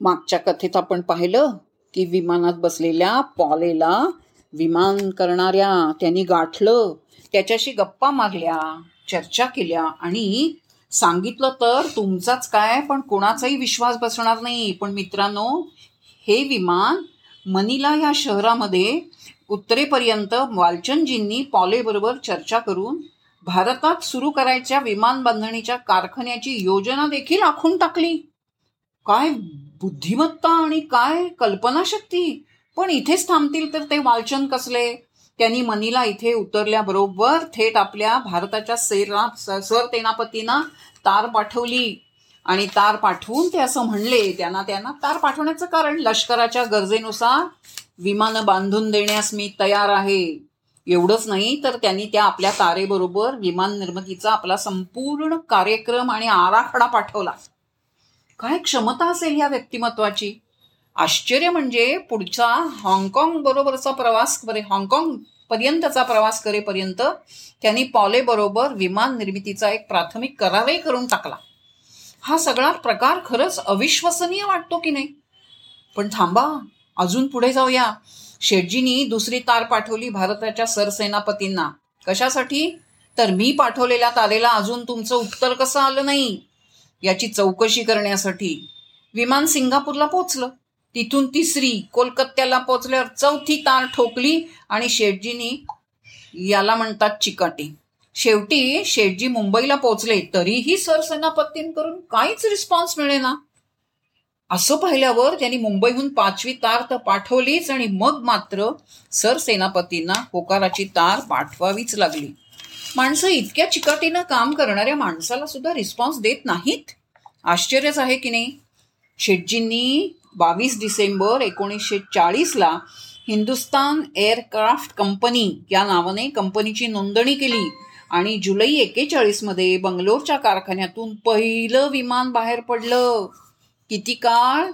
मागच्या कथेत आपण पाहिलं की विमानात बसलेल्या पॉलेला विमान करणाऱ्या त्यांनी गाठलं त्याच्याशी गप्पा मारल्या चर्चा केल्या आणि सांगितलं तर तुमचाच काय पण कोणाचाही विश्वास बसणार नाही. पण मित्रांनो हे विमान मनीला या शहरामध्ये उत्तरेपर्यंत वालचंदजींनी पॉलेबरोबर चर्चा करून भारतात सुरू करायच्या विमान बांधणीच्या कारखान्याची योजना देखील आखून टाकली. काय बुद्धिमत्ता आणि काय? कल्पनाशक्ती? पण इथेच थांबतील तर ते वालचंद कसले? त्यांनी मनीला इथे उतरल्याबरोबर थेट आपल्या भारताच्या सेना सरसेनापतींना तार पाठवली. आणि तार पाठवून ते असं म्हणले त्यांना त्यांना तार पाठवण्याचं कारण लष्कराच्या गरजेनुसार विमानं बांधून देण्यास मी तयार आहे. एवढंच नाही तर त्यांनी त्या आपल्या तारेबरोबर विमान निर्मितीचा आपला संपूर्ण कार्यक्रम आणि आराखडा पाठवला. काय क्षमता असेल या व्यक्तिमत्वाची? आश्चर्य म्हणजे पुढचा हाँगकाँग बरोबरचा प्रवास करे हाँगकाँग पर्यंतचा प्रवास करेपर्यंत त्यांनी पॉले बरोबर विमान निर्मितीचा एक प्राथमिक करारही करून टाकला. हा सगळा प्रकार खरंच अविश्वसनीय वाटतो की नाही? पण थांबा अजून पुढे जाऊया. शेटजीनी दुसरी तार पाठवली भारताच्या सरसेनापतींना. कशासाठी? तर मी पाठवलेल्या तारेला अजून तुमचं उत्तर कसं आलं नाही? याची चौकशी करण्यासाठी विमान सिंगापूरला पोचलं तिथून तिसरी कोलकात्याला पोचल्यावर चौथी तार ठोकली आणि शेटजीनी याला म्हणतात चिकाटी. शेवटी शेटजी मुंबईला पोचले तरीही सरसेनापतींकडून काहीच रिस्पॉन्स मिळेना असं पाहिल्यावर त्यांनी मुंबईहून पाचवी तार तर पाठवलीच आणि मग मात्र सरसेनापतींना होकाराची तार पाठवावीच लागली. माणसं इतक्या चिकाटीनं काम करणाऱ्या माणसाला सुद्धा रिस्पॉन्स देत नाहीत? आश्चर्यच आहे की नाही? शेटजींनी बावीस डिसेंबर एकोणीसशे चाळीसला हिंदुस्तान एअरक्राफ्ट कंपनी या नावाने कंपनीची नोंदणी केली आणि जुलै एकेचाळीसमध्ये बंगलोरच्या कारखान्यातून पहिलं विमान बाहेर पडलं. किती काळ?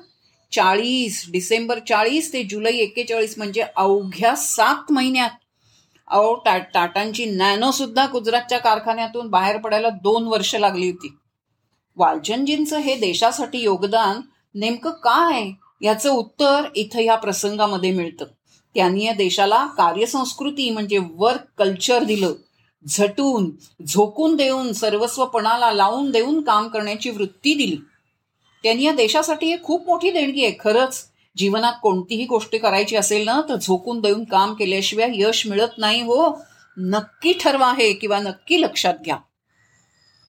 चाळीस. डिसेंबर चाळीस ते जुलै एकेचाळीस म्हणजे अवघ्या सात महिन्यात. अहो टा टाटांची नॅनो सुद्धा गुजरातच्या कारखान्यातून बाहेर पडायला दोन वर्ष लागली होती. वालचंदजींचं हे देशासाठी योगदान नेमकं काय याचं उत्तर इथं या प्रसंगामध्ये मिळतं. त्यांनी या देशाला कार्यसंस्कृती म्हणजे वर्क कल्चर दिलं. झटून झोकून देऊन सर्वस्वपणाला लावून देऊन काम करण्याची वृत्ती दिली. त्यांनी या देशासाठी हे खूप मोठी देणगी आहे खरंच. जीवनात कोणतीही गोष्ट करायची असेल ना तर झोकून देऊन काम केल्याशिवाय यश मिळत नाही हो. नक्की ठरवा हे किंवा नक्की लक्षात घ्या.